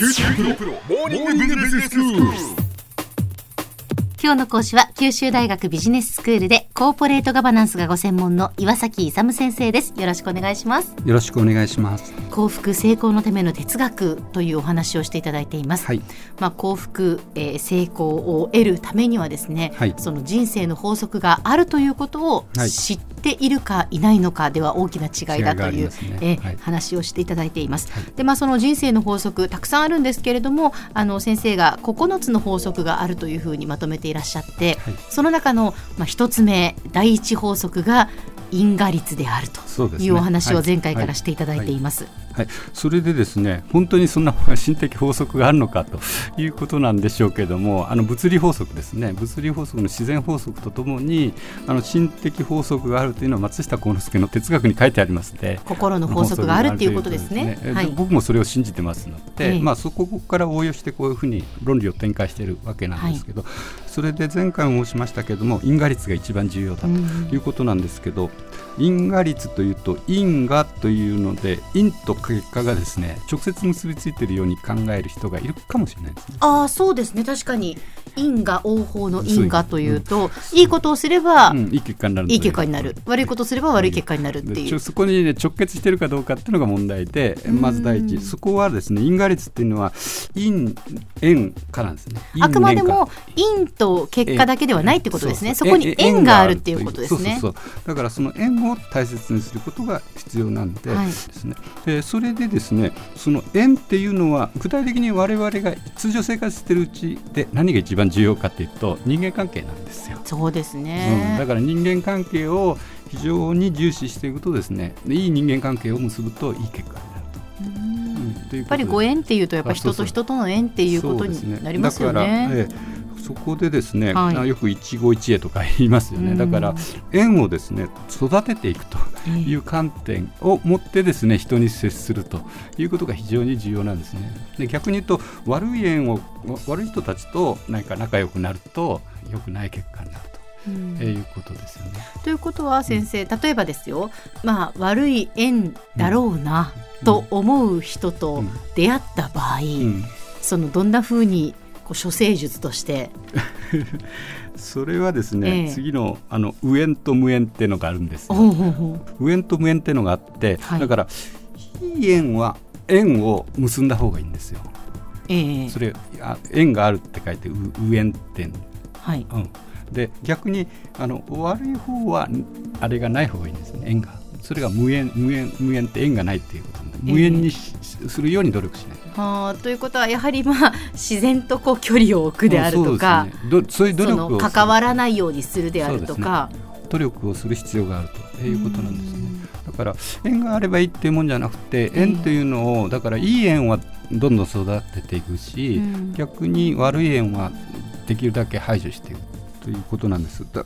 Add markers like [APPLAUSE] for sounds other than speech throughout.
九州大学モーニングビジネススクール。今日の講師は九州大学ビジネススクールでコーポレートガバナンスがご専門の岩崎勇先生です。よろしくお願いします。よろしくお願いします。幸福成功のための哲学というお話をしていただいています、はい、まあ幸福、えー、成功を得るためにはですね、はい、その人生の法則があるということを知っているかいないのかでは大きな違いだという、ね、えーはい、話をしていただいています、でまあその人生の法則たくさんあるんですけれどもあの先生が9つの法則があるというふうにまとめていらっしゃって、はい、その中の、まあ、1つ目第一法則が因果率であるというお話を前回からしていただいています。はい、それでですね本当にそんな心的法則があるのかということなんでしょうけれどもあの物理法則ですね。物理法則の自然法則とともにあの心的法則があるというのは松下幸之助の哲学に書いてありますので心の法則があるということですね、ね。はい、僕もそれを信じてますので、ええ、まあ、そこから応用してこういうふうに論理を展開しているわけなんですけど、はい、それで前回も申しましたけれども因果率が一番重要だということなんですけど、因果率というと因果というので因と結果がですね直接結びついているように考える人がいるかもしれないですね。ああそうですね。確かに因果応報の因果というと、うん、いいことをすれば、うん、いい結果になるいい結果になる。悪いことをすれば悪い結果になるっていう、そこに、ね、直結しているかどうかっていうのが問題でまず第一そこはですね因果率っていうのは因縁かなんですね。あくまでも因と結果だけではないってことですね。そこに縁がある。っていうことですね。だからその縁を大切にすることが必要なんでですね、はい、それでですねその縁っていうのは具体的に我々が通常生活してるうちで何が一番重要かというと人間関係なんですよ。そうですね、うん、だから人間関係を非常に重視していくとですねいい人間関係を結ぶといい結果になると。やっぱりご縁っていうとやっぱ人と人との縁っていうことになりますよね。ねそこでですね、はい、よく一期一会とか言いますよね、だから縁をですね育てていくという観点を持ってですね人に接するということが非常に重要なんですね。で逆に言うと悪い縁を悪い人たちと何か仲良くなると良くない結果になると。うん、えいうことですよね。ということは先生、うん、例えばですよ、まあ、悪い縁だろうなと思う人と出会った場合、うん、そのどんなふうにこう処世術として [LAUGHS] それはですね、えー、次のあの無縁と無縁っていうのがあるんです無縁と無縁っていうのがあって、はい、だからいい縁は縁を結んだ方がいいんですよ。えー、それ縁があるって書いて無縁ってはい、うん、で逆にあの悪い方はあれがない方がいいんですね。縁が。それが無縁無縁無縁って縁がないっていうこと無縁にするように努力しない。はあ、ということはやはりまあ自然とこう距離を置くであるとか、そう、ね、そういう努力を関わらないようにするであるとか、ね、努力をする必要があるということなんですね。だから縁があればいいっていうもんじゃなくて縁というのをだからいい縁はどんどん育てていくし、逆に悪い縁はできるだけ排除していくということなんです。だ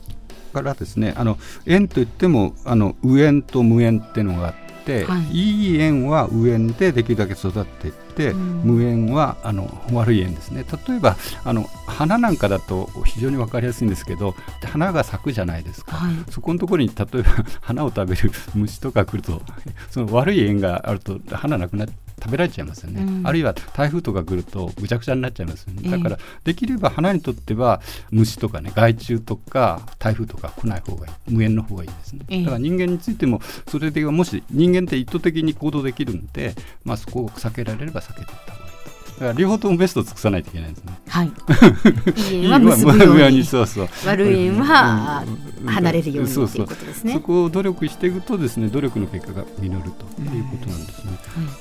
からですねあの縁といってもあの無縁と無縁っていうのがあって、はい、いい縁は無縁でできるだけ育っていって、うん、無縁はあの悪い縁ですね。例えばあの花なんかだと非常に分かりやすいんですけど花が咲くじゃないですか、はい、そこのところに例えば花を食べる虫とか来るとその悪い縁があると花なくなって食べられちゃいますよね、うん、あるいは台風とか来るとぐちゃぐちゃになっちゃいますよね、だからできれば花にとっては虫とかね害虫とか台風とか来ない方がいい。無縁の方がいいですね、だから人間についてもそれでもし人間って意図的に行動できるんで、まあ、そこを避けられれば避けていった方がいいだから両方ともベストを尽くさないといけないですね。はい。[LAUGHS] いい縁は結ぶように、そうそう。悪い縁は離れるようにということですね。そこを努力していくとですね、努力の結果が実るということなんですね。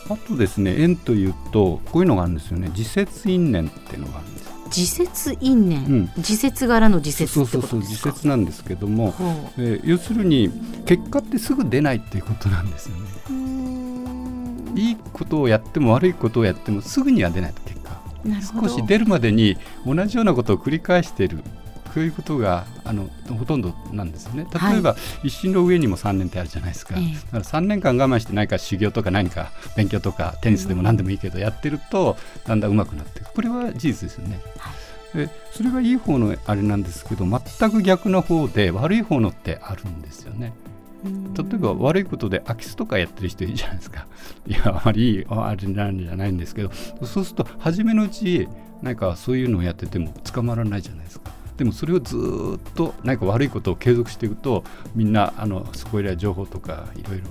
あとですね、縁というとこういうのがあるんですよね。自節因縁っていうのがあるんです。自節因縁、うん、自節柄の自節そうそうそう自節なんですけども、えー、要するに結果ってすぐ出ないっていうことなんですよね。いいことをやっても悪いことをやってもすぐには出ないと結果少し出るまでに同じようなことを繰り返しているそういうことがあのほとんどなんですよね。例えば、はい、一心の上にも3年ってあるじゃないですか,、だから3年間我慢して何か修行とか何か勉強とかテニスでも何でもいいけど、やってるとだんだん上手くなってこれは事実ですよね。はい。でそれがいい方のあれなんですけど全く逆の方で悪い方のってあるんですよね。例えば悪いことで空き巣とかやってる人いるじゃないですか。[LAUGHS] いやあまりいいあれなんじゃないんですけど。そうすると初めのうちなんかそういうのをやってても捕まらないじゃないですかでもそれをずっと何か悪いことを継続していくとみんなあのそこいら情報とかいろいろ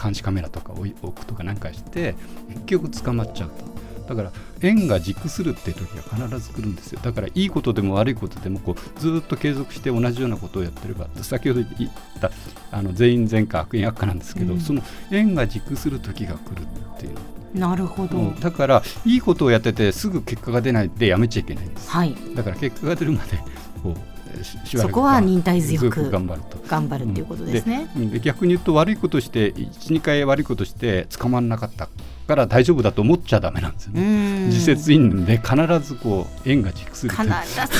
監視カメラとか置くとかなんかして結局捕まっちゃうと。だから縁が熟するっていう時が必ず来るんですよ。だからいいことでも悪いことでもこうずっと継続して同じようなことをやってれば先ほど言ったあの全員全科悪因悪化なんですけど、うん、その縁が熟する時が来るっていう。なるほど、だからいいことをやっててすぐ結果が出ないでやめちゃいけないんです、はい、だから結果が出るまでこうそこは忍耐強く頑張ると。頑張るっていうことですね、うん、で逆に言うと悪いことして12回悪いことして捕まらなかったから大丈夫だと思っちゃだめなんですよね。自説因で必ずこう縁が熟する必ず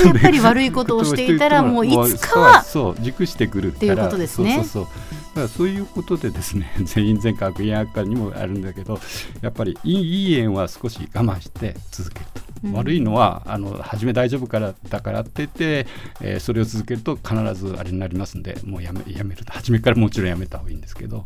やっぱり悪いことをしていたら [LAUGHS] もういつかはそう熟してくるっていうことですね。そうそうそう。だからそういうことでですね [LAUGHS] 全員全科悪因悪化にもあるんだけどやっぱりいいいい縁は少し我慢して続けると。悪いのはあの初め大丈夫からだからって言って、えー、それを続けると必ずあれになりますんでもうやめやめる初めからもちろんやめた方がいいんですけど。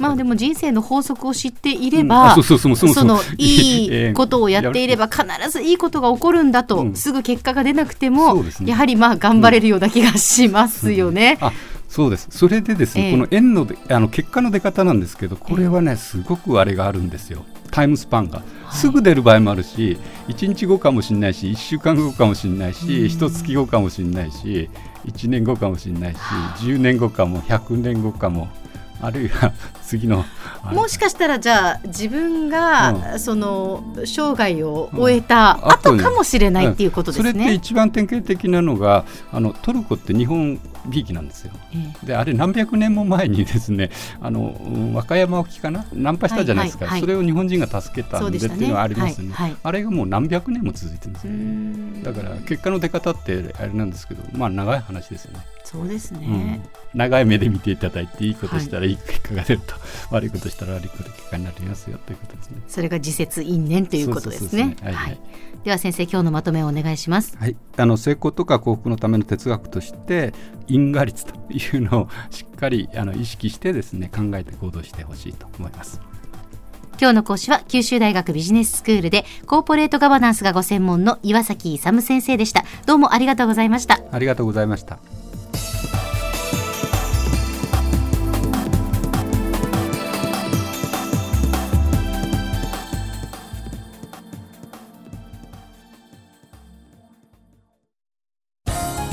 まあでも人生の法則を知っていれば、その [LAUGHS] いいことをやっていれば必ずいいことが起こるんだと、うん、すぐ結果が出なくても、ね、やはりまあ頑張れるような気がしますよね。うん、そうです。それでですね、えー、この円のあの結果の出方なんですけどこれはねすごくあれがあるんですよタイムスパンが。すぐ出る場合もあるし1日後かもしれないし1週間後かもしれないし一月後かもしれないし1年後かもしれないし10年後かも100年後かもあるいは [LAUGHS] 次のもしかしたらじゃあ自分が、うん、その生涯を終えた後かもしれないっていうことですね、うん、それって一番典型的なのがあのトルコって日本びいきなんですよ、ええ、であれ何百年も前にですねあの和歌山沖かな？ナンパしたじゃないですか、はいはいはい、それを日本人が助けたんでっていうのはありますね、はいはい、あれがもう何百年も続いてるんですよ、だから結果の出方ってあれなんですけどまあ長い話ですよね。そうですね、うん、長い目で見ていただいていいことしたらい。い結果が出ると、悪いことしたら悪い結果になりますよということですね。それが自説因縁ということですね。では先生今日のまとめをお願いします。はいあの成功とか幸福のための哲学として因果率というのをしっかりあの意識してですね考えて行動してほしいと思います。今日の講師は九州大学ビジネススクールでコーポレートガバナンスがご専門の岩崎勇先生でした。どうもありがとうございました。ありがとうございました。